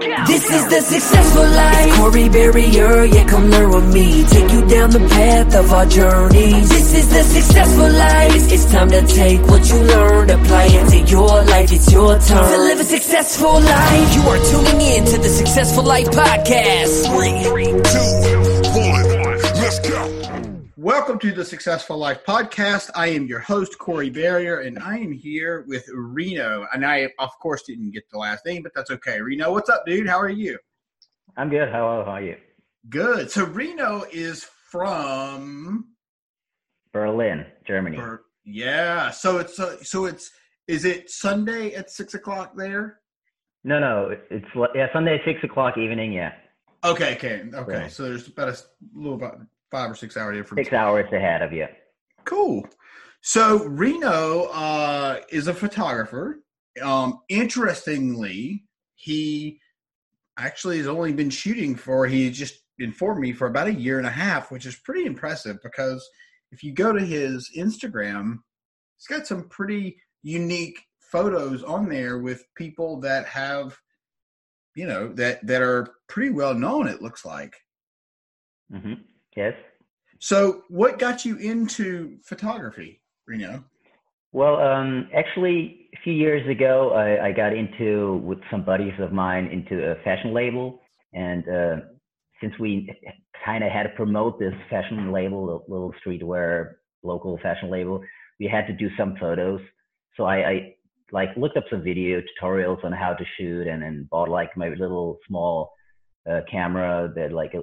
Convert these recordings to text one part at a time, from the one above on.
This is the successful life. It's Corey Barrier, yeah, come learn with me. Take you down the path of our journeys. This is the successful life. It's time to take what you learned, apply it to your life. It's your turn to live a successful life. You are tuning in to the Successful Life Podcast. Three, two, let's go. Welcome to the Successful Life Podcast. I am your host, Corey Barrier, and I am here with Reno. And I, of course, didn't get the last name, but that's okay. Reno, what's up, dude? How are you? I'm good. How, how are you? Good. So Reno is from Berlin, Germany. Ber- yeah. So it's uh, so it's is it Sunday at six o'clock there? No, no. It's yeah Sunday six o'clock evening. Yeah. Okay. Okay. Okay. Yeah. So there's about a little about five or six hour difference. Six hours ahead of you. Cool. So Reno uh, is a photographer. Um, interestingly, he actually has only been shooting for. He just informed me for about a year and a half, which is pretty impressive because if you go to his Instagram, he's got some pretty unique photos on there with people that have, you know, that that are pretty well known. It looks like. Mm-hmm. Yes. So, what got you into photography, Reno? Well, um, actually, a few years ago, I, I, got into with some buddies of mine into a fashion label, and uh, since we kind of had to promote this fashion label, a little streetwear local fashion label, we had to do some photos. So I, I like looked up some video tutorials on how to shoot, and then bought like my little small uh, camera that like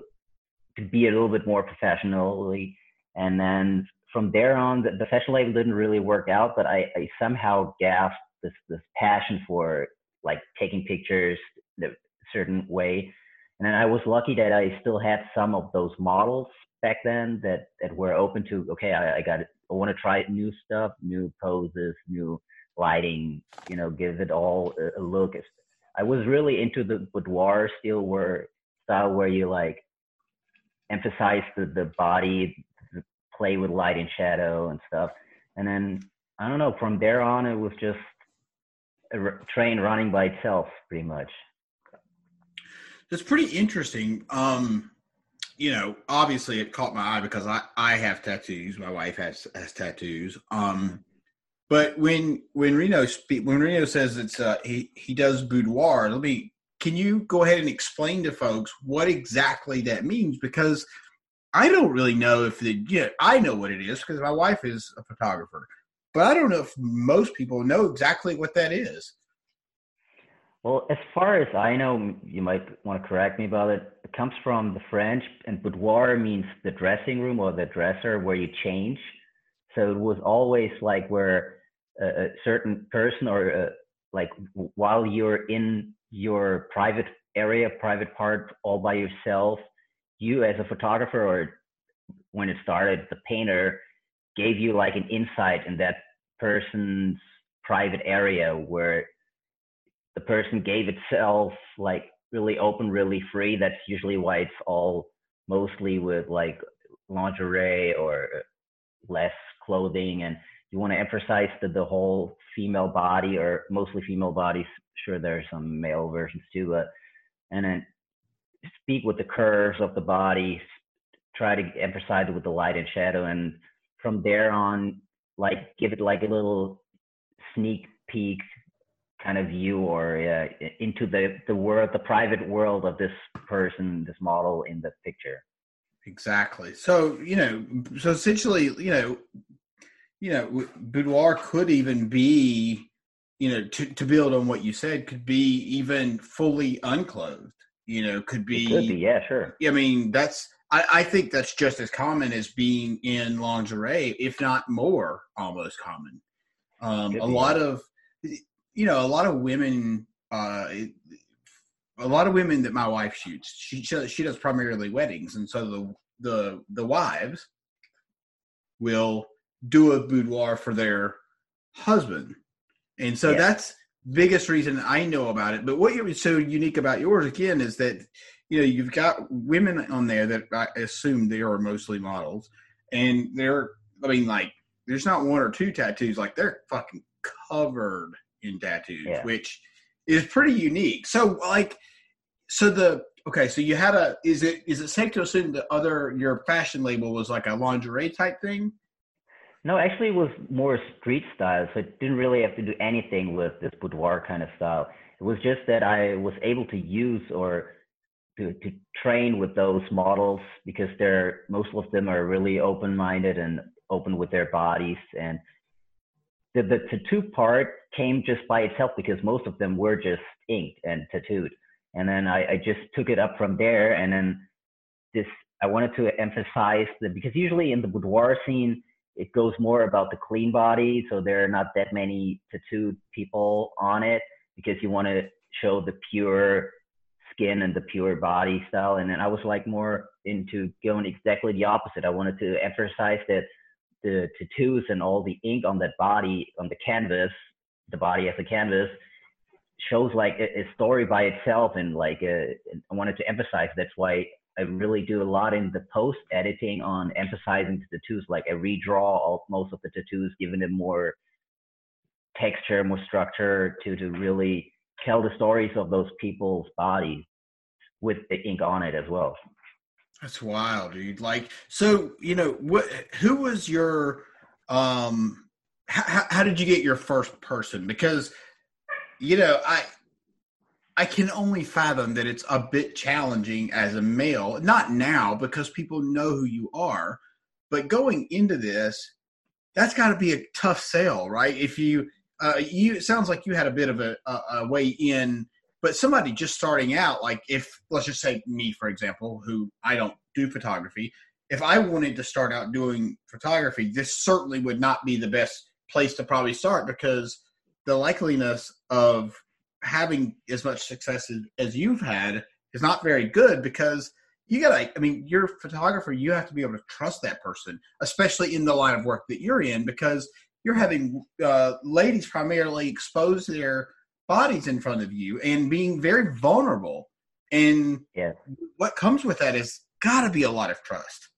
to be a little bit more professionally. And then from there on, the, the fashion label didn't really work out, but I, I somehow gasped this this passion for like taking pictures the certain way. And then I was lucky that I still had some of those models back then that that were open to okay, I, I got. I want to try new stuff, new poses, new lighting. You know, give it all a, a look. I was really into the boudoir still where style where you like emphasize the, the body, the play with light and shadow and stuff. And then I don't know, from there on, it was just a r- train running by itself, pretty much. That's pretty interesting. Um, you know, obviously it caught my eye because I, I have tattoos. My wife has has tattoos. Um, but when when Reno speak when Reno says it's uh, he he does boudoir, let me can you go ahead and explain to folks what exactly that means? Because I don't really know if the yeah, I know what it is because my wife is a photographer, but I don't know if most people know exactly what that is. Well, as far as I know, you might want to correct me about it. It comes from the French, and boudoir means the dressing room or the dresser where you change. So it was always like where a, a certain person or a, uh, like while you're in your private area, private part all by yourself. You as a photographer or when it started, the painter gave you like an insight in that person's private area where the person gave itself like really open, really free. That's usually why it's all mostly with like lingerie or less clothing and you want to emphasize the, the whole female body or mostly female bodies. Sure, there are some male versions too, but and then speak with the curves of the body, try to emphasize it with the light and shadow, and from there on, like give it like a little sneak peek kind of view or uh, into the the world, the private world of this person, this model in the picture. Exactly. So you know, so essentially, you know, you know, boudoir could even be, you know, to to build on what you said, could be even fully unclothed. You know, could be. It could be, yeah, sure. I mean, that's. I, I think that's just as common as being in lingerie, if not more, almost common. Um, a lot of, you know, a lot of women. Uh, a lot of women that my wife shoots, she she does primarily weddings, and so the the the wives will do a boudoir for their husband, and so yeah. that's biggest reason I know about it. But what is so unique about yours again is that you know you've got women on there that I assume they are mostly models, and they're I mean like there's not one or two tattoos like they're fucking covered in tattoos, yeah. which is pretty unique. So like so the okay, so you had a is it is it safe to assume the other your fashion label was like a lingerie type thing? No, actually, it was more street style, so it didn't really have to do anything with this boudoir kind of style. It was just that I was able to use or to, to train with those models because they're most of them are really open-minded and open with their bodies. And the, the tattoo part came just by itself because most of them were just inked and tattooed. And then I, I just took it up from there. And then this i wanted to emphasize that because usually in the boudoir scene it goes more about the clean body so there are not that many tattooed people on it because you want to show the pure skin and the pure body style and then i was like more into going exactly the opposite. I wanted to emphasize that the tattoos and all the ink on that body on the canvas the body as a canvas shows like a, a story by itself and like uh, I wanted to emphasize that's why I really do a lot in the post editing on emphasizing the tattoos like I redraw most of the tattoos giving them more texture more structure to to really tell the stories of those people's bodies with the ink on it as well. That's wild dude. Like so you know what who was your um how, how did you get your first person? Because you know, I I can only fathom that it's a bit challenging as a male. Not now because people know who you are, but going into this, that's got to be a tough sale, right? If you uh, you it sounds like you had a bit of a, a, a way in, but somebody just starting out, like if let's just say me for example, who I don't do photography, if I wanted to start out doing photography, this certainly would not be the best place to probably start because the likeliness of having as much success as, as you've had is not very good because you gotta i mean you're a photographer you have to be able to trust that person especially in the line of work that you're in because you're having uh, ladies primarily expose their bodies in front of you and being very vulnerable and yeah. what comes with that is gotta be a lot of trust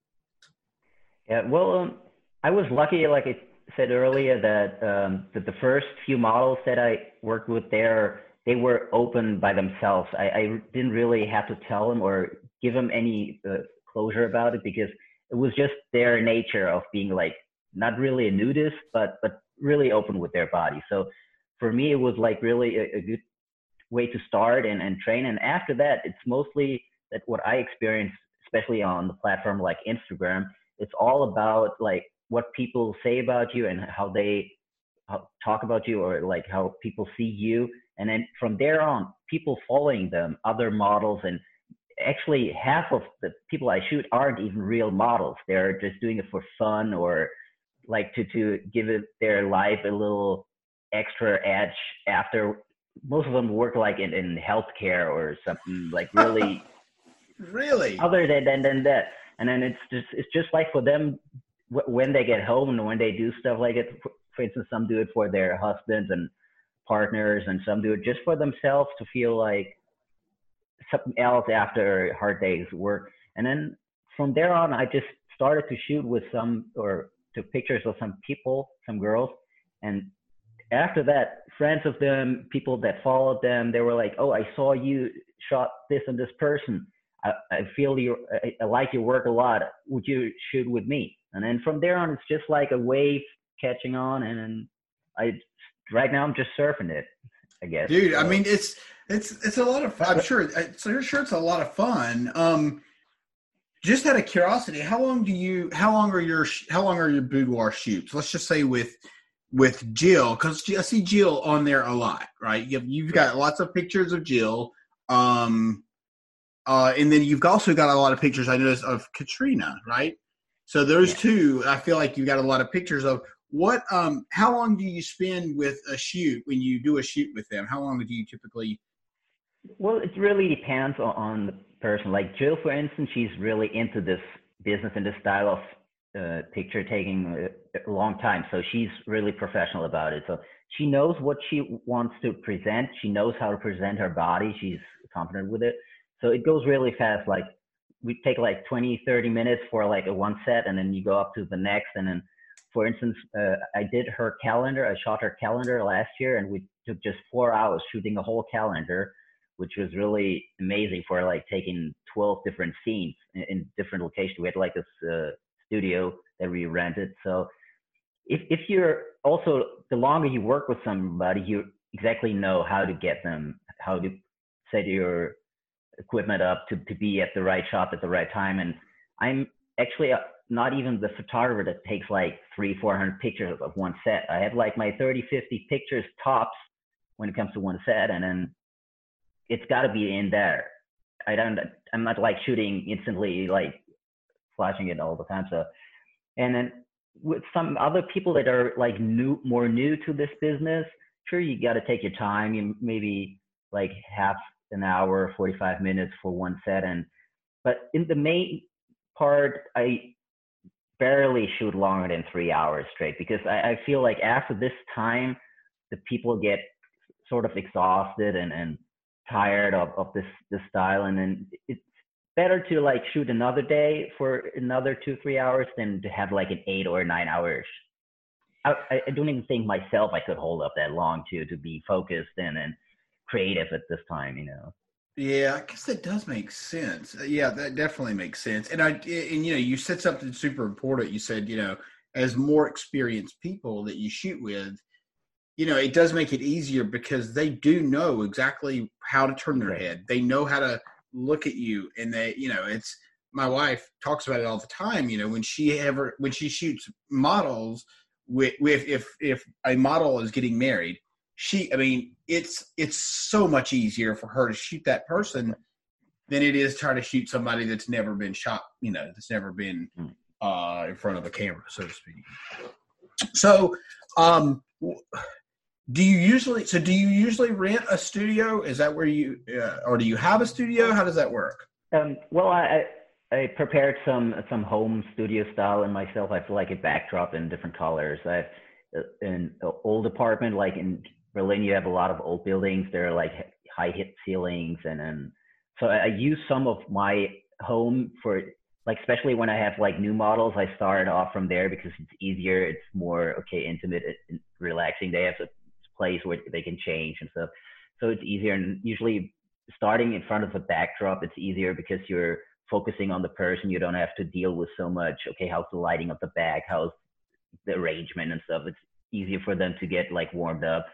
yeah well um, i was lucky like i said earlier that um, that the first few models that I worked with there, they were open by themselves. I, I didn't really have to tell them or give them any uh, closure about it because it was just their nature of being like not really a nudist, but but really open with their body. So for me, it was like really a, a good way to start and, and train. And after that, it's mostly that what I experienced, especially on the platform like Instagram, it's all about like what people say about you and how they talk about you or like how people see you and then from there on people following them other models and actually half of the people i shoot aren't even real models. They're just doing it for fun or like to to give it their life a little extra edge after. Most of them work like in, in healthcare or something like really really? other than, than than that. And then it's just it's just like for them when they get home and when they do stuff like it, for instance, some do it for their husbands and partners, and some do it just for themselves to feel like something else after a hard day's work. And then from there on, I just started to shoot with some or took pictures of some people, some girls, and after that, friends of them, people that followed them, they were like, "Oh, I saw you shot this and this person. I, I feel you. I, I like your work a lot. Would you shoot with me?" And then from there on, it's just like a wave catching on, and I right now I'm just surfing it. I guess. Dude, so. I mean, it's it's it's a lot of fun. I'm sure. So you're sure it's a lot of fun. Um, just out of curiosity, how long do you? How long are your? How long are your boudoir shoots? Let's just say with with Jill, because I see Jill on there a lot, right? You've, you've got lots of pictures of Jill, um, uh, and then you've also got a lot of pictures I noticed of Katrina, right? So those yeah. two, I feel like you've got a lot of pictures of. What? Um, how long do you spend with a shoot when you do a shoot with them? How long do you typically? Well, it really depends on the person. Like Jill, for instance, she's really into this business and this style of uh, picture taking a long time. So she's really professional about it. So she knows what she wants to present. She knows how to present her body. She's confident with it. So it goes really fast. Like we take like 20, 30 minutes for like a one set and then you go up to the next. And then for instance, uh, I did her calendar. I shot her calendar last year and we took just four hours shooting a whole calendar, which was really amazing for like taking 12 different scenes in, in different locations. We had like this, uh, studio that we rented. So if if you're also the longer you work with somebody, you exactly know how to get them, how to set your equipment up to, to be at the right shot at the right time. And I'm actually uh, not even the photographer that takes like three, 400 pictures of one set. I have like my 30, 50 pictures tops when it comes to one set. And then it's got to be in there. I don't, I'm not like shooting instantly like flashing it all the time. So, and then with some other people that are like new, more new to this business, sure, you got to take your time. You maybe like half an hour, 45 minutes for one set. And, but in the main part, I barely shoot longer than three hours straight because I, I feel like after this time, the people get sort of exhausted and, and tired of, of this, this style. And then it's better to like shoot another day for another two three hours than to have like an eight or nine hours I, I don't even think myself I could hold up that long to to be focused and and creative at this time, you know. Yeah, I guess that does make sense. Uh, yeah, that definitely makes sense. And I and you know, you said something super important. You said, you know, as more experienced people that you shoot with, you know, it does make it easier because they do know exactly how to turn their head. They know how to look at you and they you know it's my wife talks about it all the time you know when she ever when she shoots models with, with if if a model is getting married she i mean it's it's so much easier for her to shoot that person than it is try to shoot somebody that's never been shot you know that's never been hmm. uh in front of a camera so to speak. So um do you usually so do you usually rent a studio? Is that where you uh, or do you have a studio? How does that work? Um, well I, I prepared some some home studio style in myself. I feel like a backdrop in different colors. I have uh, an old apartment like in berlin you have a lot of old buildings they're like high hit ceilings and then so i use some of my home for like especially when i have like new models i start off from there because it's easier it's more okay intimate uh, and relaxing they have a place where they can change and stuff. So it's easier. And usually starting in front of a backdrop, it's easier because you're focusing on the person. You don't have to deal with so much. Okay, how's the lighting of the back? How's the arrangement and stuff? It's easier for them to get like warmed up.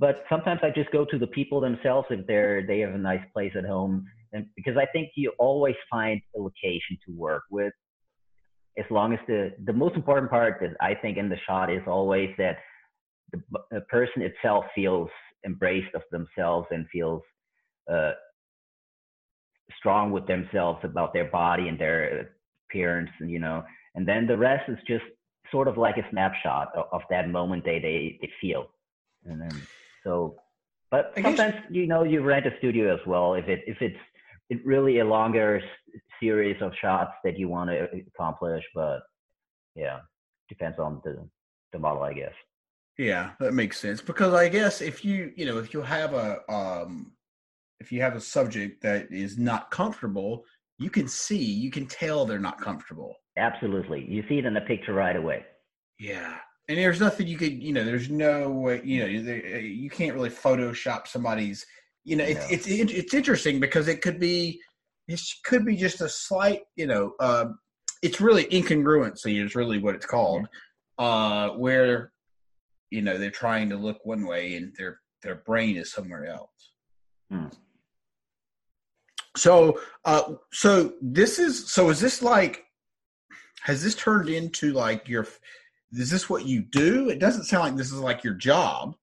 But sometimes I just go to the people themselves if they're they have a nice place at home, and because I think you always find a location to work with. As long as the the most important part that I think in the shot is always that the, the person itself feels embraced of themselves and feels uh, strong with themselves about their body and their appearance and you know. And then the rest is just sort of like a snapshot of, of that moment they, they they feel. And then so but sometimes you know you rent a studio as well if it if it's it really a longer series of shots that you want to accomplish but yeah depends on the the model i guess yeah, that makes sense because I guess if you you know if you have a um if you have a subject that is not comfortable, you can see you can tell they're not comfortable. Absolutely, you see it in the picture right away. Yeah, and there's nothing you could, you know, there's no way, you know, there, you can't really Photoshop somebody's. You know, it's No. it's it's interesting because it could be, it could be just a slight, you know, uh, it's really incongruency is really what it's called, uh, where, you know, they're trying to look one way and their their brain is somewhere else. Hmm. So, uh, so this is so is this like, has this turned into like your? Is this what you do? It doesn't sound like this is like your job.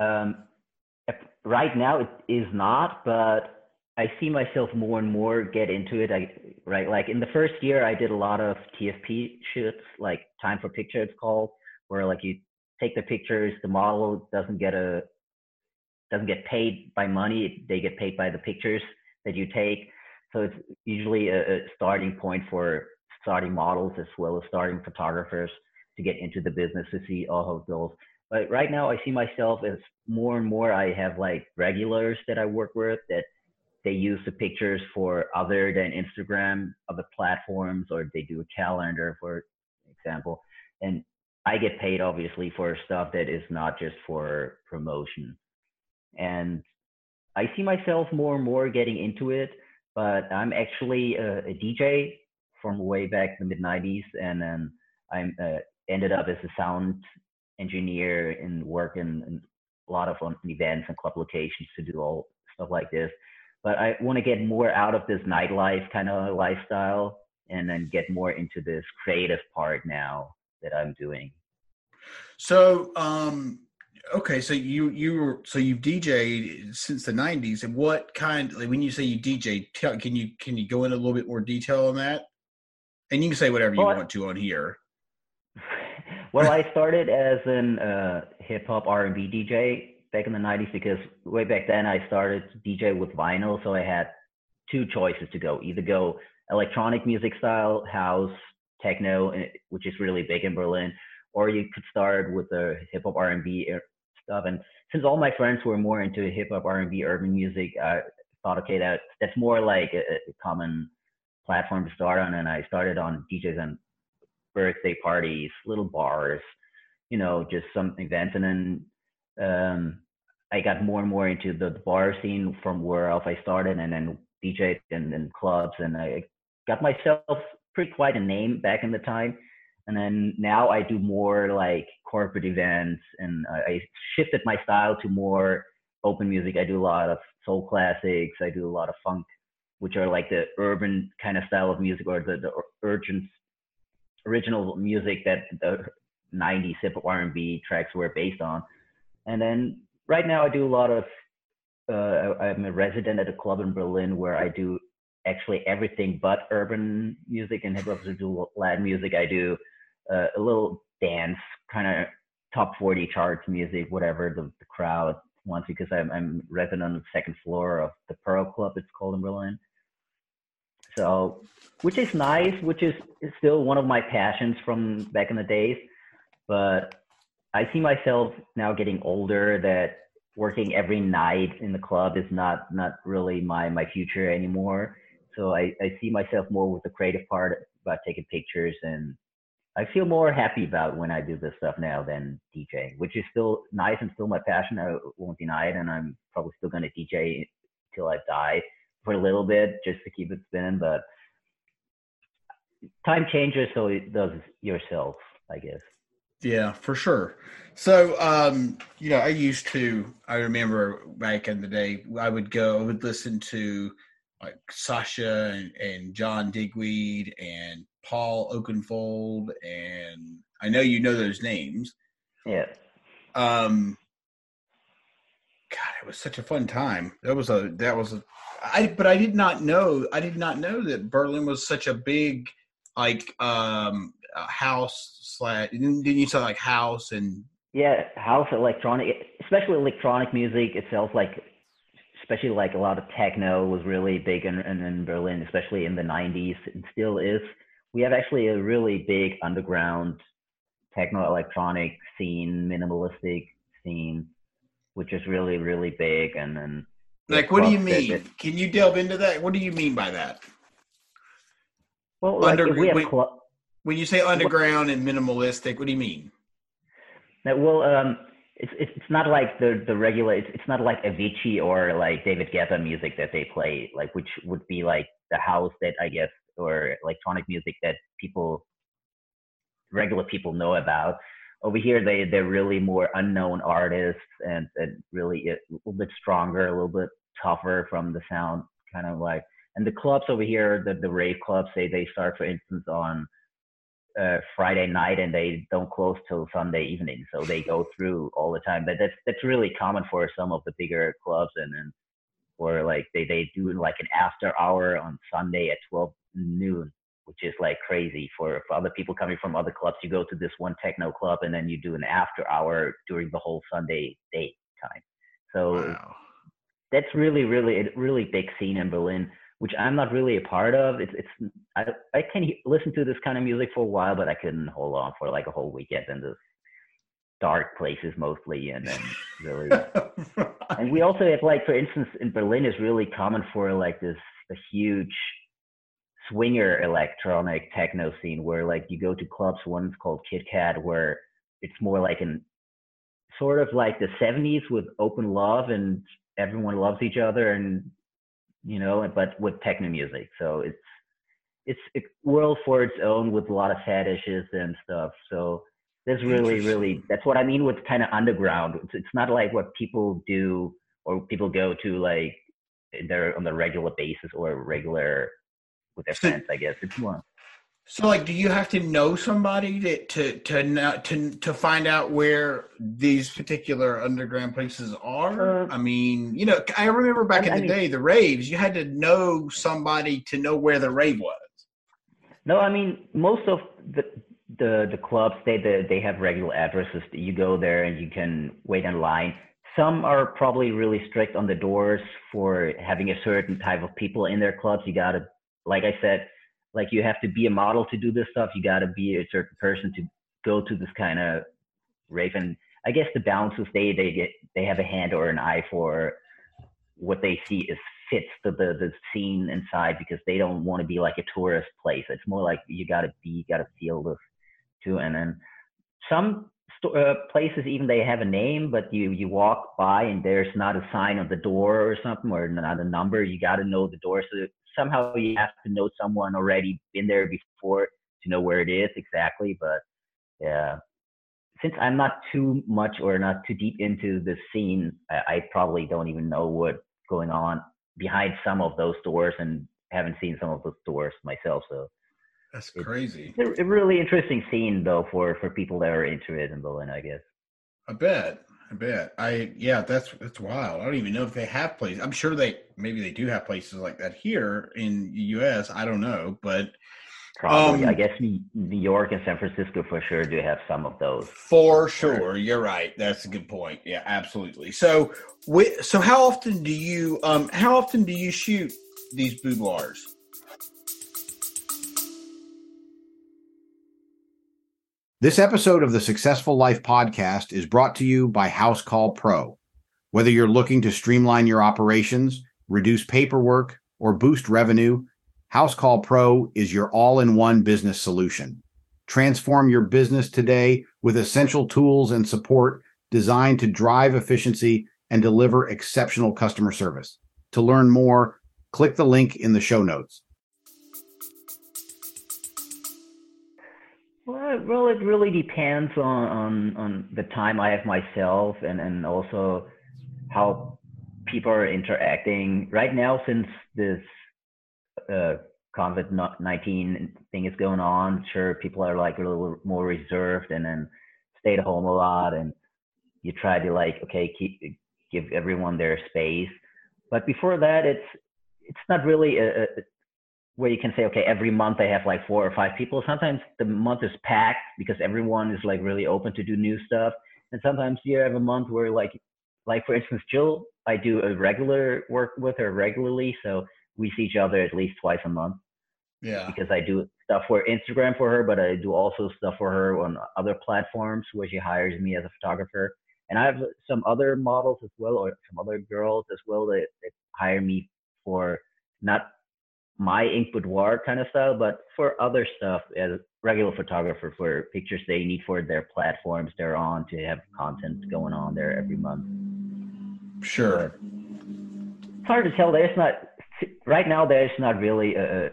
Um, right now it is not, but I see myself more and more get into it. I right like in the first year I did a lot of TFP shoots, like time for picture it's called, where like you take the pictures, the model doesn't get a doesn't get paid by money, they get paid by the pictures that you take. So it's usually a, a starting point for starting models as well as starting photographers to get into the business to see all it goes. But right now, I see myself as more and more. I have like regulars that I work with that they use the pictures for other than Instagram, other platforms, or they do a calendar, for example. And I get paid obviously for stuff that is not just for promotion. And I see myself more and more getting into it. But I'm actually a, a DJ from way back in the mid 90s, and then I'm uh, ended up as a sound engineer and work in, in a lot of events and club locations to do all stuff like this. But I want to get more out of this nightlife kind of lifestyle and then get more into this creative part now that I'm doing. So, um, okay, so you you were so you've DJed since the '90s, and what kind? Like when you say you DJ, tell, can you can you go into a little bit more detail on that? And you can say whatever you Well, want to on here. Well, I started as an uh, hip hop R&B DJ back in the 90s because way back then I started to DJ with vinyl, so I had two choices to go: either go electronic music style, house, techno, eh, which is really big in Berlin, or you could start with the hip hop R&B er- stuff. And since all my friends were more into hip hop R&B urban music, I thought, okay, that that's more like a, a common platform to start on, and I started on DJs and birthday parties, little bars, you know, just some events. And then um, I got more and more into the bar scene from where else I started and then DJ and, and clubs. And I got myself pretty quite a name back in the time. And then now I do more like corporate events and I shifted my style to more open music. I do a lot of soul classics. I do a lot of funk, which are like the urban kind of style of music or the, the urgent original music that the 90s hip hop R&B tracks were based on. And then right now I do a lot of uh, I'm a resident at a club in Berlin where I do actually everything but urban music and hip hop. I do Latin music. I do uh, a little dance, kind of top 40 charts music, whatever the, the crowd wants, because I'm, I'm resident on the second floor of the Pearl Club, it's called in Berlin. So, which is nice, which is, is still one of my passions from back in the days. But I see myself now getting older that working every night in the club is not not really my my future anymore. So I, I see myself more with the creative part about taking pictures and I feel more happy about when I do this stuff now than DJing, which is still nice and still my passion. I won't deny it, and I'm probably still going to DJ till I die for a little bit just to keep it spinning. But time changes, so it does yourself, I guess. Yeah, for sure. So, um, you know, I used to, I remember back in the day, I would go, I would listen to like Sasha and, and John Digweed and Paul Oakenfold. And I know you know those names. Yeah. Um, God, it was such a fun time. That was a, that was a, I, but I did not know, I did not know that Berlin was such a big, like, um, house slash, didn't, didn't you say like house and Yeah, house electronic, especially electronic music itself, like especially like a lot of techno was really big in, in, in Berlin, especially in the 90s. and still is. We have actually a really big underground techno electronic scene, minimalistic scene, which is really, really big. And then Like, what do you mean? that- Can you delve into that? What do you mean by that? well, like Under- we wait- club, When you say underground and minimalistic, what do you mean? That, well, um, it's it's not like the the regular. It's, it's not like Avicii or like David Guetta music that they play, like which would be like the house that I guess or electronic music that people regular people know about. Over here, they they're really more unknown artists and, and really a little bit stronger, a little bit tougher from the sound, kind of like. And the clubs over here, the the rave clubs, they they start, for instance, on uh, Friday night and they don't close till Sunday evening, so they go through all the time. But that's that's really common for some of the bigger clubs, and and or like they they do like an after hour on Sunday at 12 noon which is like crazy for, for other people coming from other clubs. You go to this one techno club and then you do an after hour during the whole Sunday day time. So wow. that's really, really, a really big scene in Berlin, which I'm not really a part of. It's, it's, I, I can listen to this kind of music for a while, but I couldn't hold on for like a whole weekend in this dark places mostly. And then really, right. and we also have like, for instance, in Berlin is really common for like this, a huge swinger electronic techno scene where like you go to clubs one's called kit kat where it's more like an sort of like the 70s with open love and everyone loves each other and you know but with techno music. So it's it's a world for its own with a lot of fetishes and stuff. So that's really really that's what i mean with kind of underground. It's, it's not like what people do or people go to like they're on the regular basis or regular with their so, friends. I guess if you want. So, like, do you have to know somebody to to to to to find out where these particular underground places are? Uh, I mean, you know, I remember back I, in the I mean, day, the raves. You had to know somebody to know where the rave was. No, I mean, most of the the the clubs they they, they have regular addresses. You go there and you can wait in line. Some are probably really strict on the doors for having a certain type of people in their clubs. You got to like I said, like you have to be a model to do this stuff. You got to be a certain person to go to this kind of rave. And I guess the bouncers they they get they have a hand or an eye for what they see is fits the the, the scene inside because they don't want to be like a tourist place. It's more like you got to be, you got to feel this too. And then some uh, places even they have a name, but you you walk by and there's not a sign on the door or something or not a number. You got to know the door. So somehow you have to know someone already been there before to know where it is exactly. But yeah, since I'm not too much or not too deep into the scene, I, I probably don't even know what's going on behind some of those doors and haven't seen some of those doors myself. So that's crazy. It's a really interesting scene though for for people that are interested in Berlin, I guess. I bet. I bet. I yeah, that's that's wild. I don't even know if they have places. I'm sure they maybe they do have places like that here in the U.S. I don't know, but probably um, I guess New York and San Francisco for sure do have some of those. For sure, you're right. That's a good point. Yeah, absolutely. So, so how often do you um how often do you shoot these boudoirs? This episode of the Successful Life podcast is brought to you by Housecall Pro. Whether you're looking to streamline your operations, reduce paperwork, or boost revenue, Housecall Pro is your all in one business solution. Transform your business today with essential tools and support designed to drive efficiency and deliver exceptional customer service. To learn more, click the link in the show notes. Well, it really depends on, on, on the time I have myself and, and also how people are interacting. Right now, since this uh, COVID 19 thing is going on, sure, people are like a little more reserved and then stay at home a lot. And you try to like, okay, keep, give everyone their space. But before that, it's, it's not really a, a where you can say, okay, every month I have like four or five people. Sometimes the month is packed because everyone is like really open to do new stuff. And sometimes you have a month where like, like for instance, Jill, I do a regular work with her regularly. So we see each other at least twice a month. Yeah. Because I do stuff for Instagram for her, but I do also stuff for her on other platforms where she hires me as a photographer. And I have some other models as well, or some other girls as well that, that hire me for not my ink boudoir kind of style, but for other stuff, as a regular photographer, for pictures they need for their platforms they're on to have content going on there every month. Sure. It's hard to tell. There's not right now. There's not really a,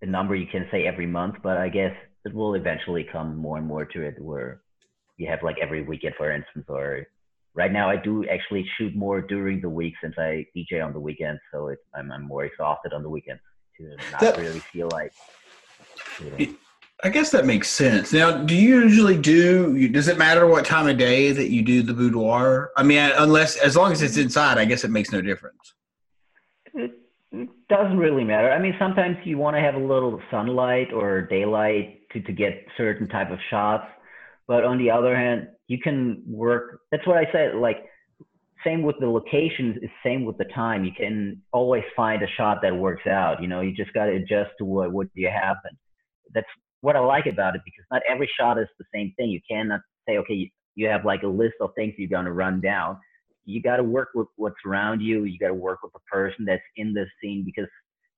a number you can say every month, but I guess it will eventually come more and more to it where you have like every weekend, for instance, or right now I do actually shoot more during the week since I DJ on the weekends, so it's, I'm, I'm more exhausted on the weekends to not that, really feel like. I guess that makes sense. Now, do you usually do? Does it matter what time of day that you do the boudoir? I mean, unless as long as it's inside, I guess it makes no difference. It, it doesn't really matter. I mean, sometimes you want to have a little sunlight or daylight to to get certain type of shots, but on the other hand, you can work. That's what I said. Like same with the locations is same with the time. You can always find a shot that works out. You know, you just got to adjust to what what you have. That's what I like about it because not every shot is the same thing. You cannot say, okay, you, you have like a list of things you're going to run down. You got to work with what's around you. You got to work with the person that's in the scene because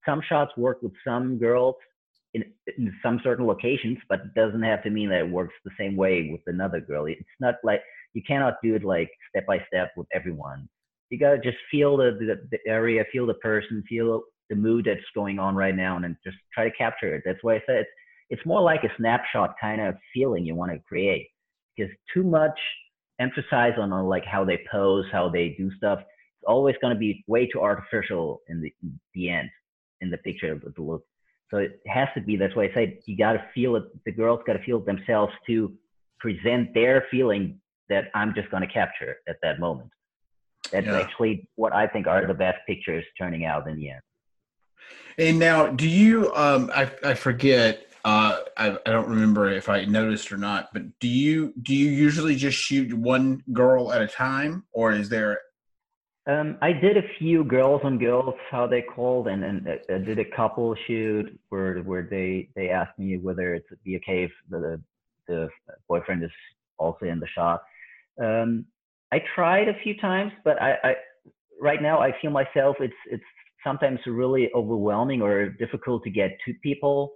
some shots work with some girls in, in some certain locations, but it doesn't have to mean that it works the same way with another girl. It's not like you cannot do it like step by step with everyone. You gotta just feel the, the, the area, feel the person, feel the mood that's going on right now, and then just try to capture it. That's why I said it's, it's more like a snapshot kind of feeling you want to create. Because too much emphasis on, on like how they pose, how they do stuff, it's always going to be way too artificial in the, in the end, in the picture of the look. So it has to be. That's why I say you got to feel it. The girls got to feel it themselves to present their feeling that I'm just going to capture at that moment. That's yeah. actually what I think are the best pictures turning out in the end. And now, do you? Um, I I forget. Uh, I I don't remember if I noticed or not. But do you do you usually just shoot one girl at a time, or is there? Um, I did a few girls on girls, how they called, and and I did a couple shoot where where they they asked me whether it's be okay if the the boyfriend is also in the shot. Um, I tried a few times, but I, I right now I feel myself it's it's sometimes really overwhelming or difficult to get two people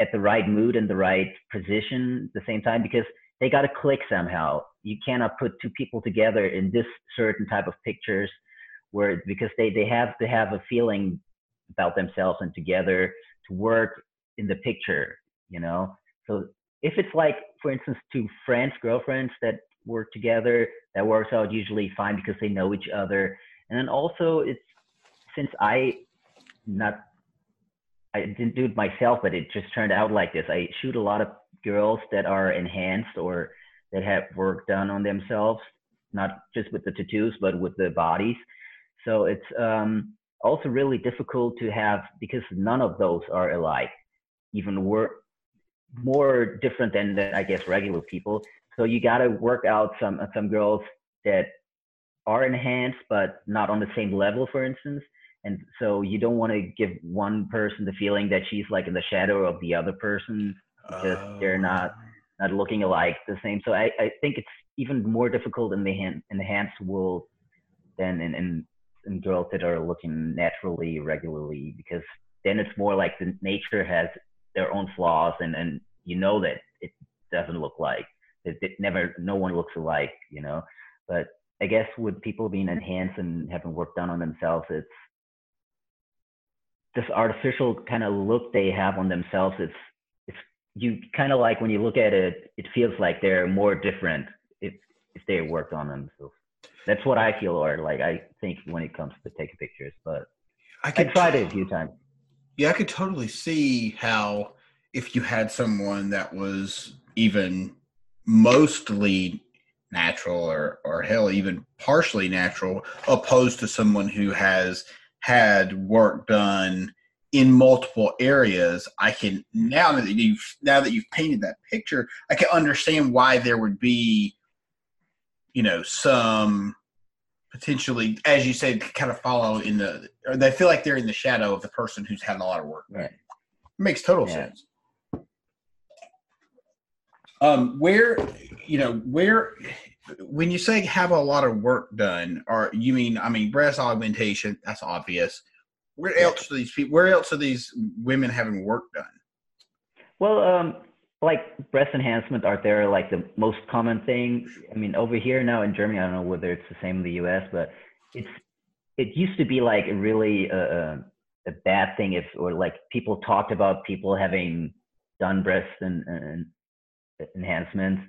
at the right mood and the right position at the same time because they got to click somehow. You cannot put two people together in this certain type of pictures where because they they have to have a feeling about themselves and together to work in the picture, you know. So if it's like, for instance, two friends, girlfriends that work together. That works out usually fine because they know each other. And then also it's since I not I didn't do it myself, but it just turned out like this. I shoot a lot of girls that are enhanced or that have work done on themselves, not just with the tattoos, but with the bodies. So it's um, also really difficult to have because none of those are alike, even more more different than, than I guess regular people. So you got to work out some some girls that are enhanced but not on the same level, for instance. And so you don't want to give one person the feeling that she's like in the shadow of the other person because uh, they're not not looking alike the same. So I, I think it's even more difficult in the hand, enhanced world than in, in in girls that are looking naturally regularly because then it's more like the nature has their own flaws and and you know that it doesn't look like it, it never no one looks alike you know? But i guess with people being enhanced and having work done on themselves it's this artificial kind of look they have on themselves. It's it's you kind of like when you look at it it feels like they're more different if if they worked on themselves. That's what i feel or like i think when it comes to taking pictures but i, I tried it a few times yeah i could totally see how if you had someone that was even mostly natural or or hell even partially natural opposed to someone who has had work done in multiple areas i can now that you've now that you've painted that picture i can understand why there would be you know some potentially as you said kind of follow in the or they feel like they're in the shadow of the person who's had a lot of work right it makes total yeah. sense um, where you know where when you say have a lot of work done, or you mean I mean breast augmentation? That's obvious. Where else are these people? Where else are these women having work done? Well, um, like breast enhancement are there like the most common thing. I mean, over here now in Germany, I don't know whether it's the same in the U.S., but it's it used to be like a really uh, a bad thing if or like people talked about people having done breast and, and enhancements,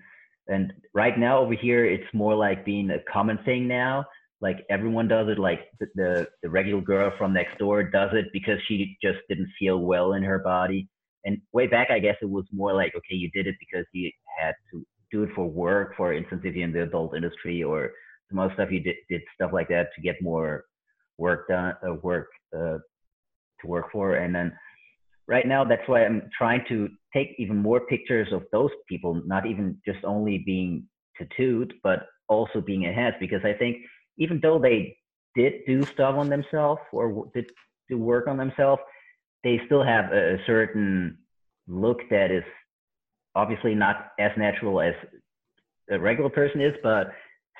and right now over here it's more like being a common thing now. Like everyone does it. Like the, the the regular girl from next door does it because she just didn't feel well in her body and way back, I guess it was more like, okay, you did it because you had to do it for work, for instance, if you're in the adult industry or some other stuff, you did, did stuff like that to get more work done, uh, work uh, to work for. And then right now, that's why I'm trying to take even more pictures of those people, not even just only being tattooed, but also being enhanced, because I think even though they did do stuff on themselves or did do work on themselves, they still have a, certain look that is obviously not as natural as a regular person is, but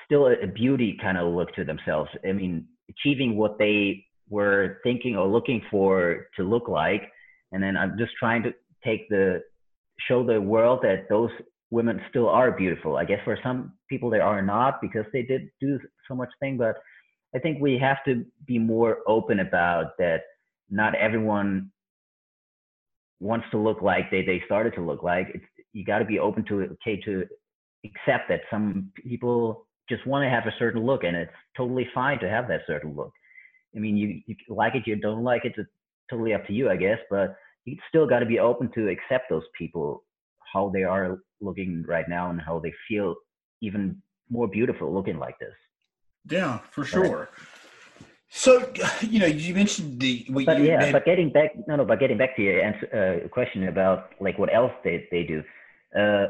still a, beauty kind of look to themselves. I mean, achieving what they were thinking or looking for to look like. And then I'm just trying to take the show the world that those women still are beautiful. I guess for some people they are not because they did do so much thing, but I think we have to be more open about that not everyone wants to look like they, they started to look like. It's, you got to be open to it, okay, to accept that some people just want to have a certain look and it's totally fine to have that certain look. I mean, you, you like it, you don't like it, it's totally up to you, I guess, but you still got to be open to accept those people, how they are looking right now and how they feel even more beautiful looking like this. Yeah, for sure. Right. So, you know, you mentioned the. but yeah, but getting back, no, no, but getting back to your answer, uh, question about like what else they they do, uh,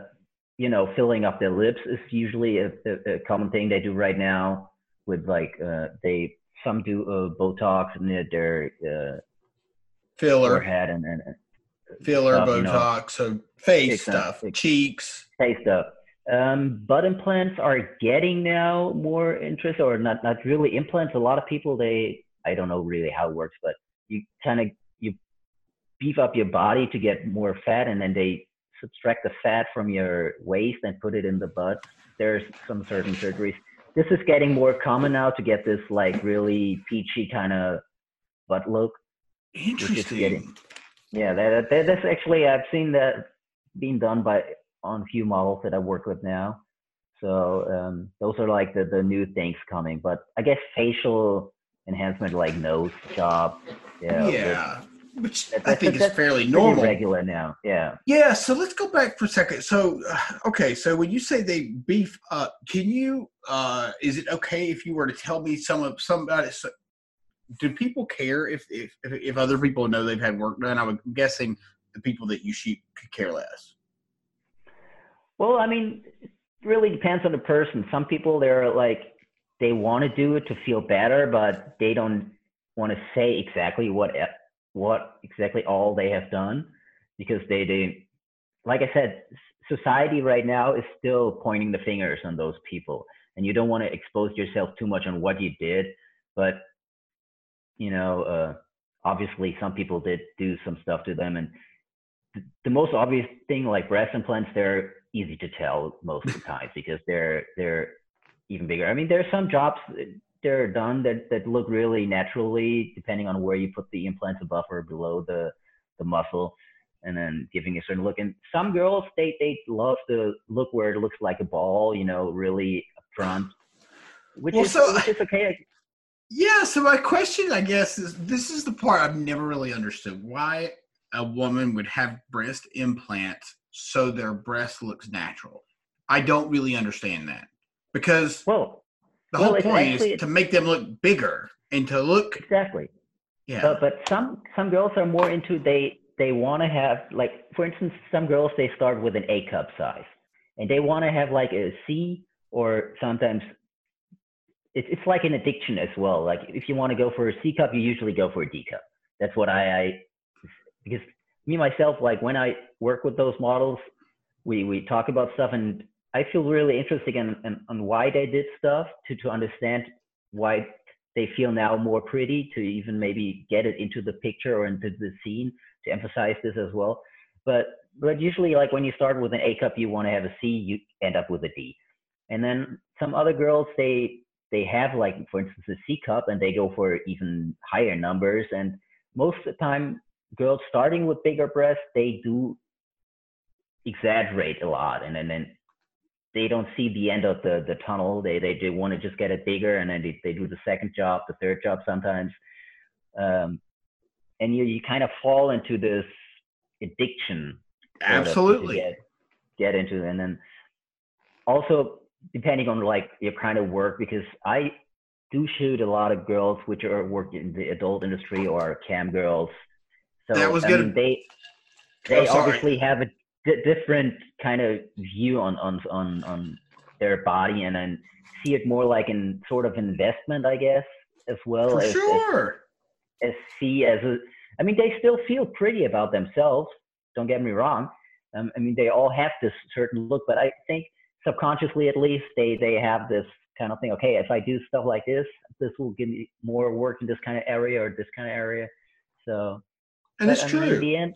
you know, filling up their lips is usually a, a, a common thing they do right now. With like, uh, they some do uh, Botox in their uh, filler forehead and, and filler stuff, Botox, you know, so face stuff, cheeks, face stuff. Um, butt implants are getting now more interest, or not not really implants. A lot of people they I don't know really how it works, but you kind of you beef up your body to get more fat, and then they subtract the fat from your waist and put it in the butt. There's some certain surgeries. This is getting more common now to get this like really peachy kind of butt look. Interesting. Getting, yeah, that, that, that's actually I've seen that being done by on a few models that I work with now. So um, those are like the, the new things coming. But I guess facial enhancement, like nose job. Yeah. Yeah. Which I think is fairly normal. Regular now. Yeah. Yeah. So let's go back for a second. So, uh, okay. So when you say they beef up, can you, uh, is it okay if you were to tell me some of somebody, so, do people care if, if, if other people know they've had work done? I'm guessing the people that you shoot could care less. Well, I mean, it really depends on the person. Some people they're like they want to do it to feel better, but they don't want to say exactly what what exactly all they have done because they they like I said, society right now is still pointing the fingers on those people, and you don't want to expose yourself too much on what you did, but you know, uh, obviously some people did do some stuff to them, and the most obvious thing like breast implants, they're easy to tell most of the time because they're they're even bigger. I mean, there are some jobs that are done that that look really naturally, depending on where you put the implants above or below the the muscle, and then giving a certain look. And some girls they they love the look where it looks like a ball, you know, really front, which well, is so, which is okay. Yeah. So my question, I guess, is this is the part I've never really understood why a woman would have breast implants so their breast looks natural. I don't really understand that because well, the well, whole point actually, is to make them look bigger and to look exactly. Yeah. But, but some some girls are more into they they want to have like for instance some girls they start with an A cup size and they want to have like a C or sometimes it's it's like an addiction as well. Like if you want to go for a C cup, you usually go for a D cup. That's what I, I because me myself, like when I work with those models, we we talk about stuff, and I feel really interested in, in on why they did stuff to to understand why they feel now more pretty to even maybe get it into the picture or into the scene to emphasize this as well. But but usually like when you start with an A cup, you want to have a C, you end up with a D. And then some other girls they they have like for instance a C cup and they go for even higher numbers. And most of the time, girls starting with bigger breasts they do exaggerate a lot, and then, then they don't see the end of the the tunnel. They they, they want to just get it bigger, and then they, they do the second job, the third job sometimes. Um, and you you kind of fall into this addiction. Absolutely. Get, get into, and then also depending on like your kind of work, because I do shoot a lot of girls which are working in the adult industry or cam girls. So that was good. mean, they Oh, they sorry. obviously have a different kind of view on on on on their body, and then see it more like in sort of investment, I guess, as well For as, as sure. as see as a i mean they still feel pretty about themselves don't get me wrong um, i mean they all have this certain look but i think subconsciously at least they they have this kind of thing okay if i do stuff like this this will give me more work in this kind of area or this kind of area so and but, it's I mean, in the end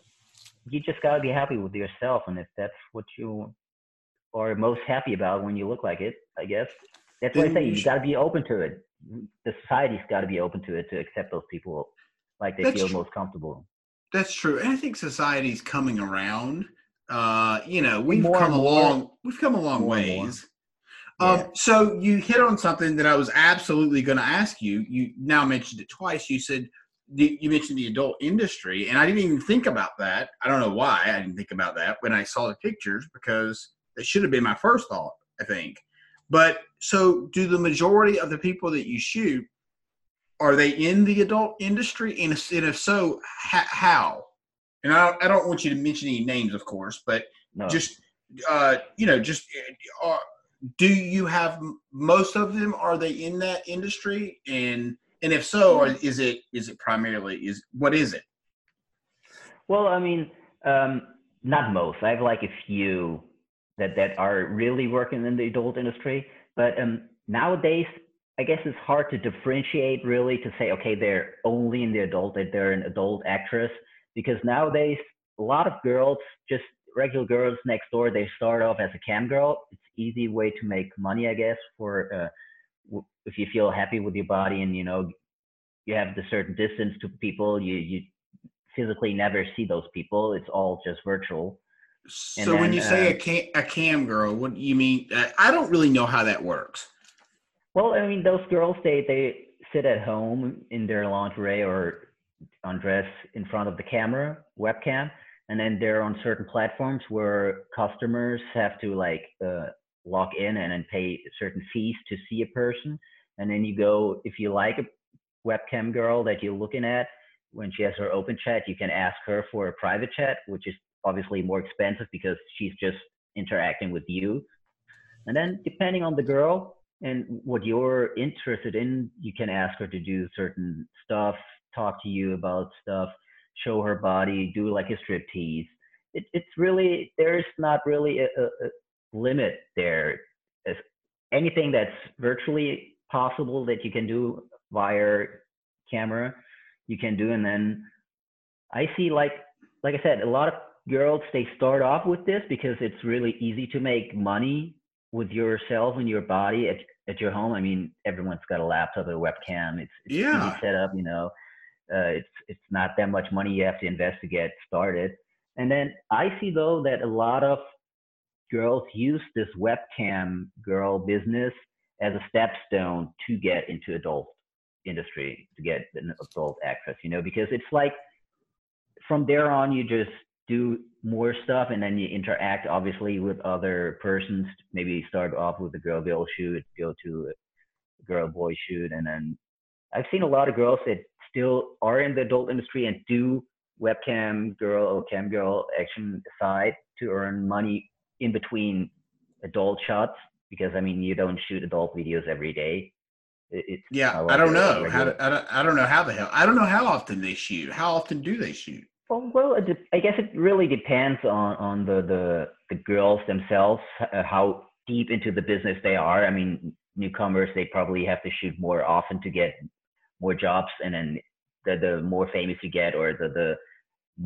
you just got to be happy with yourself and if that's what you are most happy about when you look like it i guess that's what i say you you got to be open to it the society's got to be open to it to accept those people like they feel true. most comfortable That's true. And I think society's coming around. Uh, you know, we've More come a long we've come a long More and more. ways. Um, Yeah. so you hit on something that I was absolutely going to ask you. You now mentioned it twice. You said the, you mentioned the adult industry, and I didn't even think about that. I don't know why I didn't think about that when I saw the pictures because it should have been my first thought. I think. But so, do the majority of the people that you shoot are they in the adult industry? And if, and if so, ha- how? And I don't, I don't want you to mention any names, of course, but no just uh, you know, just uh, do you have most of them? Are they in that industry? And and if so, or is it is it primarily is what is it? Well, I mean, um, not most. I have like a few that that are really working in the adult industry, but um, nowadays, I guess it's hard to differentiate really to say, okay, they're only in the adult, that they're an adult actress, because nowadays a lot of girls, just regular girls next door, they start off as a cam girl. It's easy way to make money, I guess, for uh, if you feel happy with your body and you know you have the certain distance to people, you you physically never see those people. It's all just virtual. So when then, you say a uh, cam, a cam girl, what do you mean? Uh, I don't really know how that works. Well, I mean, those girls they they sit at home in their lingerie or undress in front of the camera webcam, and then they're on certain platforms where customers have to like uh, log in and then pay certain fees to see a person, and then you go if you like a webcam girl that you're looking at when she has her open chat, you can ask her for a private chat, which is obviously more expensive because she's just interacting with you. And then depending on the girl and what you're interested in, you can ask her to do certain stuff, talk to you about stuff, show her body, do like a strip tease. It, it's really there's not really a, a, a limit there. As anything that's virtually possible that you can do via camera, you can do. And then I see like like I said, a lot of girls they start off with this because it's really easy to make money with yourself and your body at, at your home. I mean, everyone's got a laptop, a webcam. It's, it's Yeah. easy set up, you know. Uh, it's it's not that much money you have to invest to get started. And then I see though that a lot of girls use this webcam girl business as a stepstone to get into adult industry, to get an adult access, you know, because it's like from there on you just do more stuff and then you interact obviously with other persons. Maybe start off with a girl girl shoot go to a girl boy shoot and then i've seen a lot of girls that still are in the adult industry and do webcam girl or cam girl action aside to earn money in between adult shots because i mean you don't shoot adult videos every day It- Yeah, I don't know how. To, I don't. I don't know how the hell. I don't know how often they shoot. How often do they shoot? Well, well, I guess it really depends on on the the, the girls themselves, uh, how deep into the business they are. I mean, newcomers they probably have to shoot more often to get more jobs, and then the the more famous you get, or the the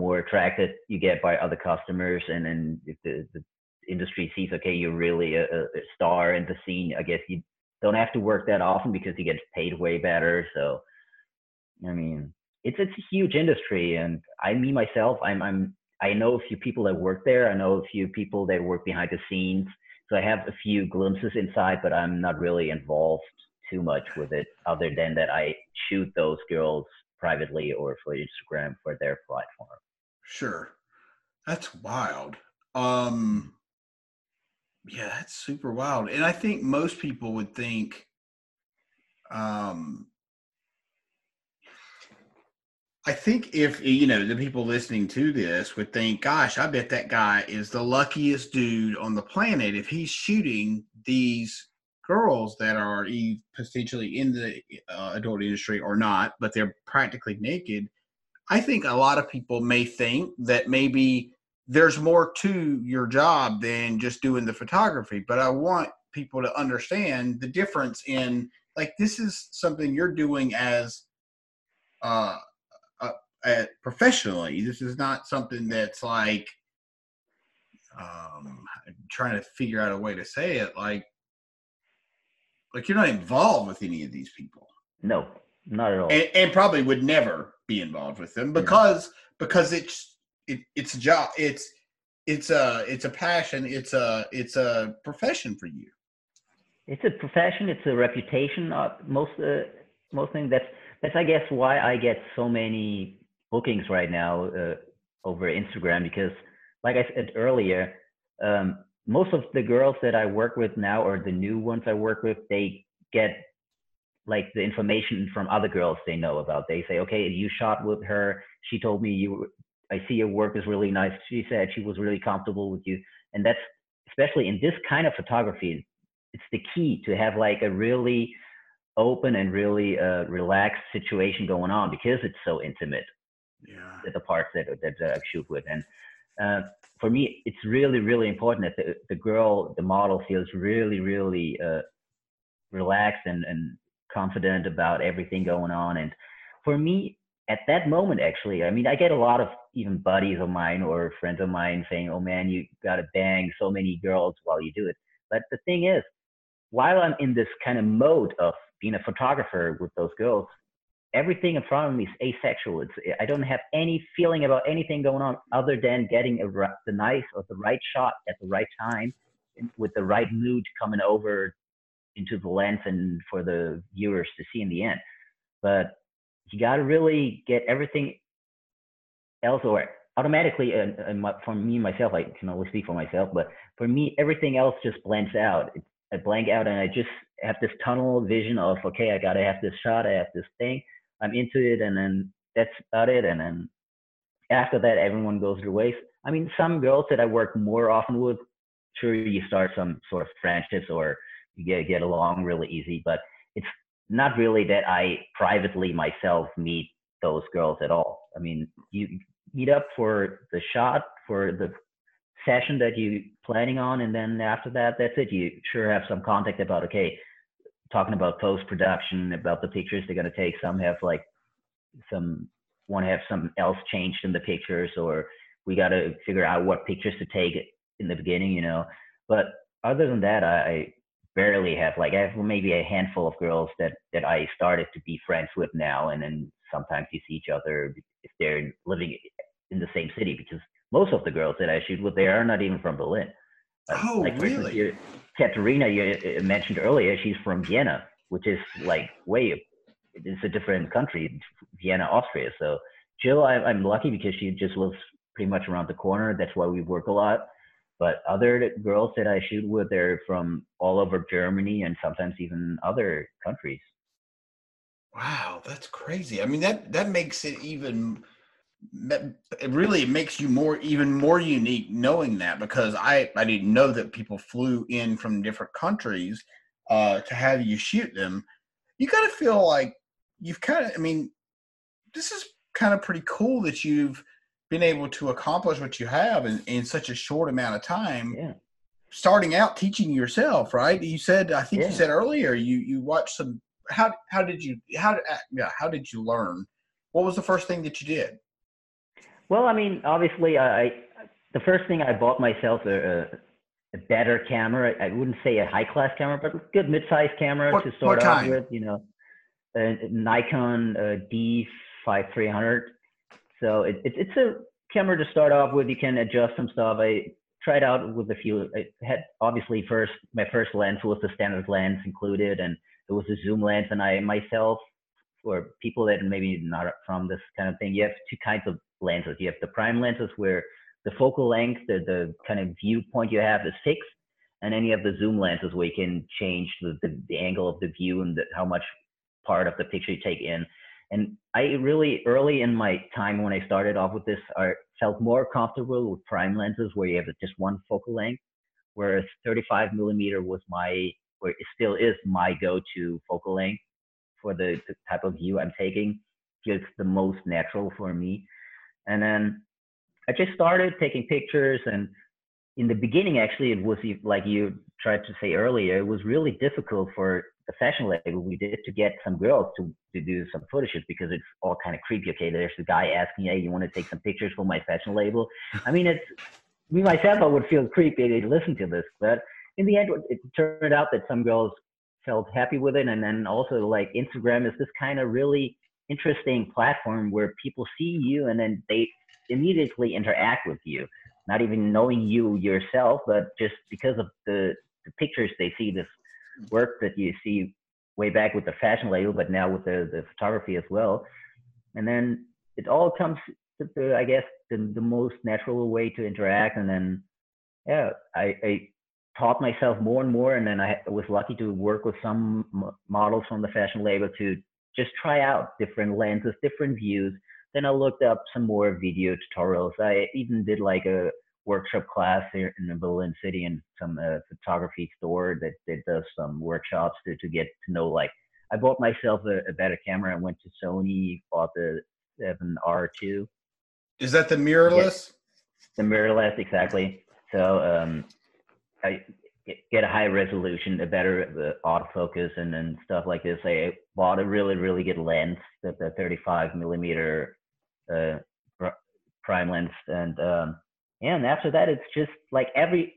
more attracted you get by other customers, and then if the, the industry sees okay, you're really a, a star in the scene. I guess you don't have to work that often because you get paid way better. So, I mean, it's it's a huge industry, and I me myself, I'm I'm I know a few people that work there. I know a few people that work behind the scenes. So I have a few glimpses inside, but I'm not really involved too much with it, other than that I shoot those girls privately or for Instagram for their platform. Sure, that's wild. Um, yeah, that's super wild. And I think most people would think, um, I think if you know the people listening to this would think, "Gosh, I bet that guy is the luckiest dude on the planet if he's shooting these girls that are potentially in the uh, adult industry or not, but they're practically naked." I think a lot of people may think that maybe there's more to your job than just doing the photography. But I want people to understand the difference in like this is something you're doing as uh, uh, uh professionally. This is not something that's like um trying to figure out a way to say it like like you're not involved with any of these people no not at all and, and probably would never be involved with them because because it's it, it's a job. It's it's a it's a passion. It's a it's a profession for you. It's a profession. It's a reputation. Uh, most uh, most things. That's that's I guess why I get so many bookings right now uh, over Instagram because, like I said earlier, um, most of the girls that I work with now or the new ones I work with, they get like the information from other girls they know about. They say, okay, you shot with her. She told me you I see your work is really nice. She said she was really comfortable with you. And that's especially in this kind of photography, it's the key to have like a really open and really uh, relaxed situation going on because it's so intimate. Yeah. The parts that, that, that I shoot with. And uh, for me, it's really, really important that the, the girl, the model feels really, really uh, relaxed and, and confident about everything going on. And for me, at that moment, actually, I mean, I get a lot of even buddies of mine or friends of mine saying, "Oh man, you got to bang so many girls while you do it." But the thing is, while I'm in this kind of mode of being a photographer with those girls, everything in front of me is asexual. It's I don't have any feeling about anything going on other than getting a, the nice or the right shot at the right time with the right mood coming over into the lens and for the viewers to see in the end. But you got to really get everything else or automatically and, and my, for me myself i can only speak for myself but for me everything else just blends out. It, i blank out and i just have this tunnel vision of okay i gotta have this shot i have this thing i'm into it and then that's about it and then after that everyone goes their ways. I mean some girls that i work more often with sure you start some sort of friendships or you get get along really easy but not really that I privately myself meet those girls at all. I mean, you meet up for the shot for the session that you planning on, and then after that, that's it. You sure have some contact about okay, talking about post production, about the pictures they're gonna take. Some have like some want to have something else changed in the pictures, or we got to figure out what pictures to take in the beginning, you know. But other than that, I barely have like I have maybe a handful of girls that that I started to be friends with now, and then sometimes you see each other if they're living in the same city because most of the girls that I shoot with they are not even from Berlin. Oh, like, really? Instance, Katerina, you uh, mentioned earlier, she's from Vienna, which is like way it's a different country, Vienna, Austria. So Jill, I, I'm lucky because she just lives pretty much around the corner. That's why we work a lot. But other girls that I shoot with, they're from all over Germany and sometimes even other countries. Wow, that's crazy. I mean, that that makes it even. It really makes you more even more unique knowing that because I I didn't know that people flew in from different countries uh, to have you shoot them. You got to feel like you've kind of. I mean, this is kind of pretty cool that you've been able to accomplish what you have in, in such a short amount of time. Yeah. Starting out teaching yourself, right? You said I think yeah. you said earlier you you watched some how how did you how uh, yeah how did you learn? What was the first thing that you did? Well, I mean, obviously, I the first thing I bought myself a, a better camera. I wouldn't say a high class camera, but a good mid sized camera What- to start kind? with. You know, a Nikon uh, D5300. So it, it, it's a camera to start off with. You can adjust some stuff. I tried out with a few. I had obviously first my first lens was the standard lens included, and it was a zoom lens. And I myself, for people that maybe not from this kind of thing, you have two kinds of lenses. You have the prime lenses where the focal length, the, the kind of viewpoint you have is fixed. And then you have the zoom lenses where you can change the, the, the angle of the view and the, how much part of the picture you take in. And I really, early in my time when I started off with this, I felt more comfortable with prime lenses where you have just one focal length, whereas 35 millimeter was my, or it still is my go-to focal length for the, the type of view I'm taking. It's the most natural for me. And then I just started taking pictures and in the beginning actually it was like you tried to say earlier it was really difficult for the fashion label we did to get some girls to, to do some photo shoots because it's all kind of creepy. Okay there's the guy asking hey you want to take some pictures for my fashion label? I mean it's me myself i would feel creepy to listen to this but in the end it turned out that some girls felt happy with it. And then also like instagram is this kind of really interesting platform where people see you and then they immediately interact with you. Not even knowing you yourself but just because of the, the pictures they see this work that you see way back with the fashion label but now with the, the photography as well. And then it all comes to the i guess the, the most natural way to interact. And then yeah i, I taught myself more and more. And then i was lucky to work with some models from the fashion label to just try out different lenses different views. Then I looked up some more video tutorials. I even did like a workshop class here in the Berlin City and some uh, photography store that, that does some workshops to, to get to know like I bought myself a, a better camera and went to Sony, bought the 7R2, Is that the mirrorless? the mirrorless exactly. So um, I get- a high resolution, a better uh, autofocus, and then stuff like this. I bought a really really good lens, the, the 35 millimeter uh, prime lens, and um, and after that, it's just like every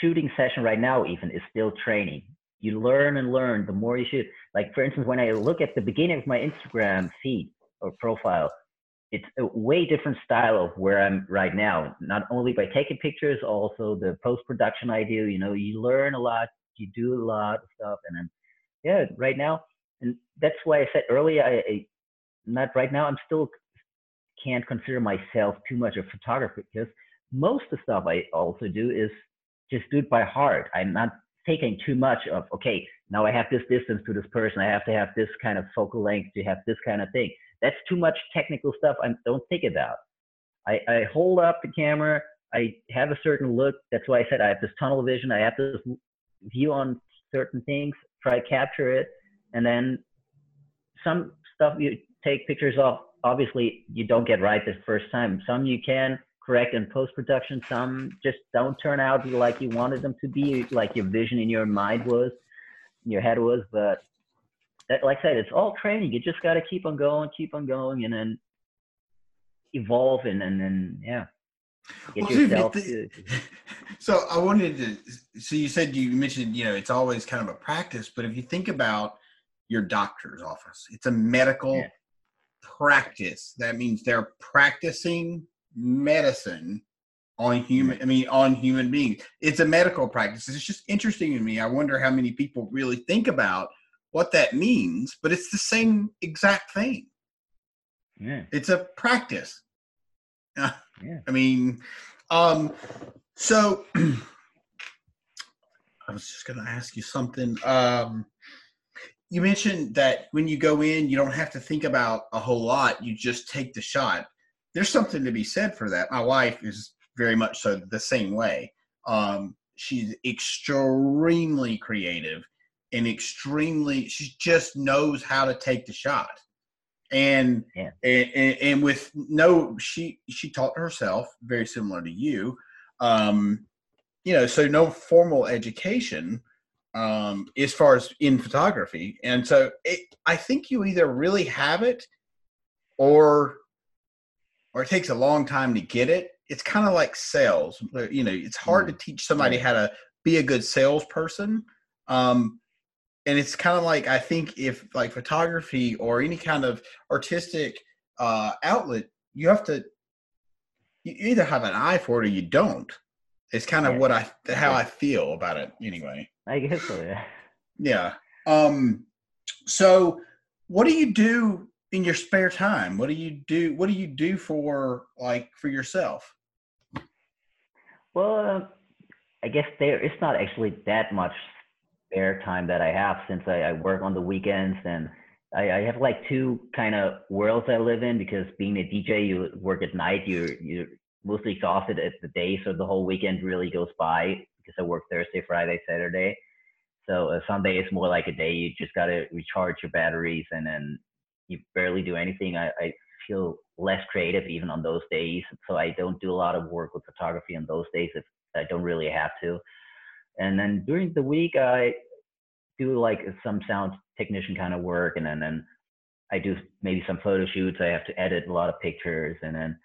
shooting session right now, even is still training. You learn and learn the more you shoot. Like for instance, when I look at the beginning of my Instagram feed or profile, it's a way different style of where I'm right now. Not only by taking pictures, also the post production I do. You know, you learn a lot, you do a lot of stuff, and then yeah, right now, and that's why I said earlier, I, I not right now. I'm still can't consider myself too much a photographer because most of the stuff I also do is just do it by heart. I'm not taking too much of okay. Now I have this distance to this person. I have to have this kind of focal length to have this kind of thing that's too much technical stuff I don't think about. I, I hold up the camera. I have a certain look. That's why I said I have this tunnel vision. I have this view on certain things, try to capture it. And then some stuff you take pictures of, obviously you don't get right the first time. Some you can correct in post production. Some just don't turn out like you wanted them to be, like your vision in your mind was, your head was. But that, like I said, it's all training. You just got to keep on going, keep on going, and then evolve, and and then yeah, get Well, see, if you yourself. thi- to, So I wanted to. So you said you mentioned you know it's always kind of a practice, but if you think about your doctor's office, it's a medical Yeah. practice. That means they're practicing medicine on human. I mean, on human beings. It's a medical practice. It's just interesting to me. I wonder how many people really think about what that means, but it's the same exact thing. yeah, It's a practice. yeah. I mean, um, so I was just going to ask you something. Um, you mentioned that when you go in, you don't have to think about a whole lot. You just take the shot. There's something to be said for that. My wife is very much so the same way. Um, she's extremely creative and extremely, she just knows how to take the shot. And Yeah. and, and, and with no she she taught herself very similar to you um you know so no formal education um, as far as in photography. And so it, I think you either really have it or or it takes a long time to get it. It's kind of like sales. You know, it's hard mm. to teach somebody how to be a good salesperson. Um, and it's kind of like I think if like photography or any kind of artistic uh, outlet, you have to you either have an eye for it or you don't. It's kind of yeah. what I how I feel about it anyway. I guess so, yeah. Yeah. Um so what do you do in your spare time? What do you do what do you do for like for yourself? Well, uh, I guess there it's not actually that much spare time that I have since I, I work on the weekends and I, I, have like two kind of worlds I live in because being a DJ, you work at night, you you're mostly exhausted at the day, so the whole weekend really goes by because I work Thursday, Friday, Saturday. So uh, Sunday is more like a day you just gotta recharge your batteries, and then you barely do anything. I, I feel less creative even on those days, so I don't do a lot of work with photography on those days if I don't really have to. And then during the week, I do like some sound technician kind of work, and then then I do maybe some photo shoots. I have to edit a lot of pictures, and then,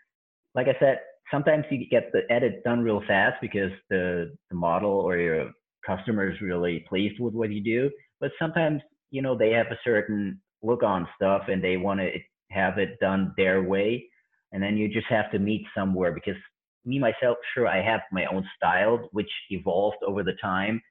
like I said, sometimes you get the edit done real fast because the, the model or your customer is really pleased with what you do. But sometimes, you know, they have a certain look on stuff and they want to have it done their way. And then you just have to meet somewhere because me myself, sure, I have my own style, which evolved over the time.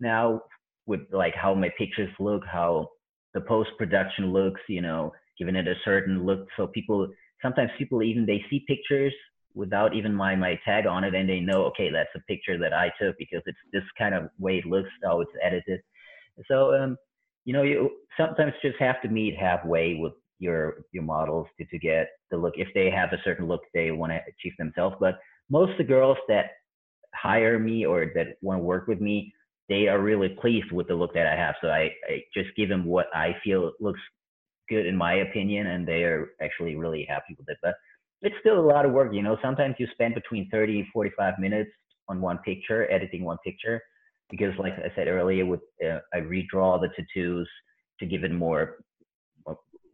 Now with like how my pictures look, how the post production looks, you know, giving it a certain look. So people sometimes people even they see pictures without even my my tag on it and they know okay that's a picture that I took because it's this kind of way it looks how it's edited. So um, you know you sometimes just have to meet halfway with your your models to, to get the look if they have a certain look they want to achieve themselves. But most of the girls that hire me or that want to work with me they are really pleased with the look that I have. So I, I just give them what I feel looks good in my opinion, and they are actually really happy with it. But it's still a lot of work, you know. Sometimes you spend between 30 and 45 minutes on one picture, editing one picture, because like I said earlier, with uh, I redraw the tattoos to give it more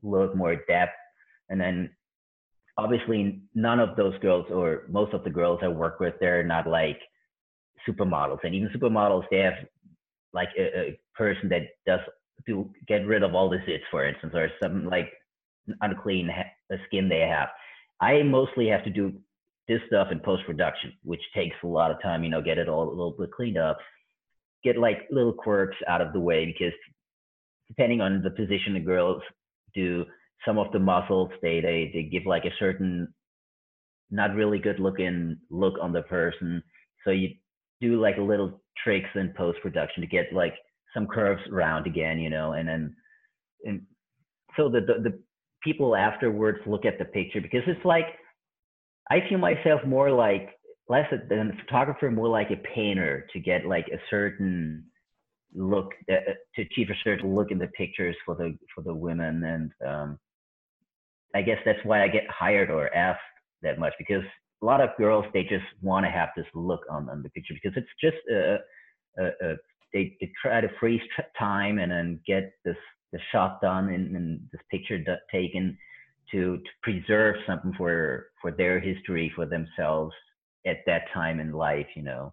look, more depth, and then obviously none of those girls or most of the girls I work with, they're not like supermodels, and even supermodels, they have like a, a person that does to get rid of all the zits, for instance, or some like unclean ha- skin they have. I mostly have to do this stuff in post production, which takes a lot of time. You know, get it all a little bit cleaned up, get like little quirks out of the way because depending on the position the girls do, some of the muscles they they they give like a certain not really good looking look on the person. So you do like little tricks in post production to get like some curves around again, you know, and then and so the, the the people afterwards look at the picture because it's like I feel myself more like less than a photographer, more like a painter to get like a certain look uh, to achieve a certain look in the pictures for the for the women. And um, I guess that's why I get hired or asked that much because a lot of girls they just want to have this look on, on the picture because it's just a, a, they, they try to freeze time and then get this the shot done and, and this picture taken to, to preserve something for for their history for themselves at that time in life you know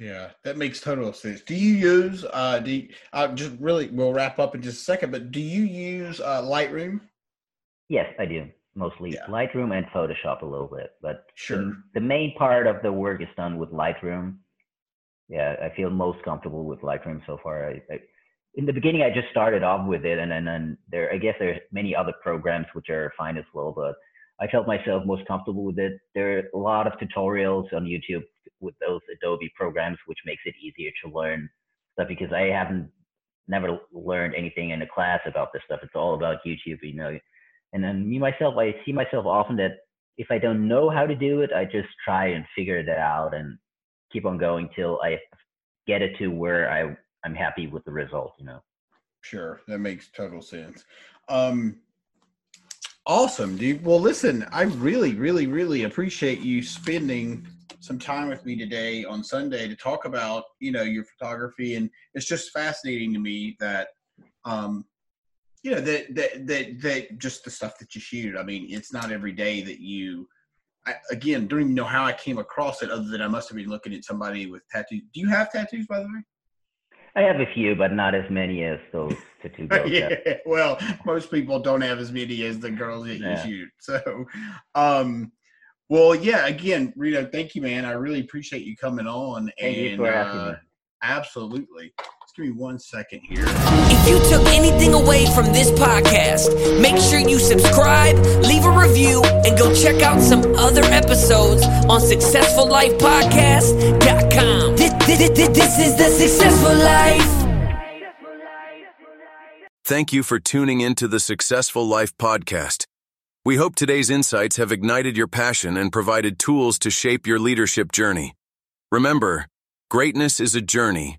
yeah that makes total sense do you use uh do you, uh, just really we'll wrap up in just a second but do you use uh lightroom yes i do mostly yeah. Lightroom and Photoshop a little bit, but sure. The, the, main part of the work is done with Lightroom. Yeah, I feel most comfortable with Lightroom so far. I, I, in the beginning, I just started off with it, and then and there, I guess there's many other programs which are fine as well, but I felt myself most comfortable with it. There are a lot of tutorials on YouTube with those Adobe programs, which makes it easier to learn stuff because I haven't never learned anything in a class about this stuff. It's all about YouTube, you know and then me myself, I see myself often that if I don't know how to do it, I just try and figure that out and keep on going till I get it to where I I'm happy with the result. You know. Sure, that makes total sense. Um, awesome, dude. Well, listen, I really, really, really appreciate you spending some time with me today on Sunday to talk about you know your photography, and it's just fascinating to me that um, you know that that that that just the stuff that you shoot. I mean, it's not every day that you. I, again, don't even know how I came across it, other than I must have been looking at somebody with tattoos. Do you have tattoos, by the way? I have a few, but not as many as those tattoo girls. yeah, well, most people don't have as many as the girls that Yeah. you shoot. So, um, well, yeah. Again, Rito, thank you, man. I really appreciate you coming on. Thank and you for asking uh, me. absolutely. Just give me one second here. If you took anything away from this podcast, make sure you subscribe, leave a review, and go check out some other episodes on SuccessfulLifePodcast.com. This, this, this, this is the Successful Life. Thank you for tuning into the Successful Life podcast. We hope today's insights have ignited your passion and provided tools to shape your leadership journey. Remember, greatness is a journey,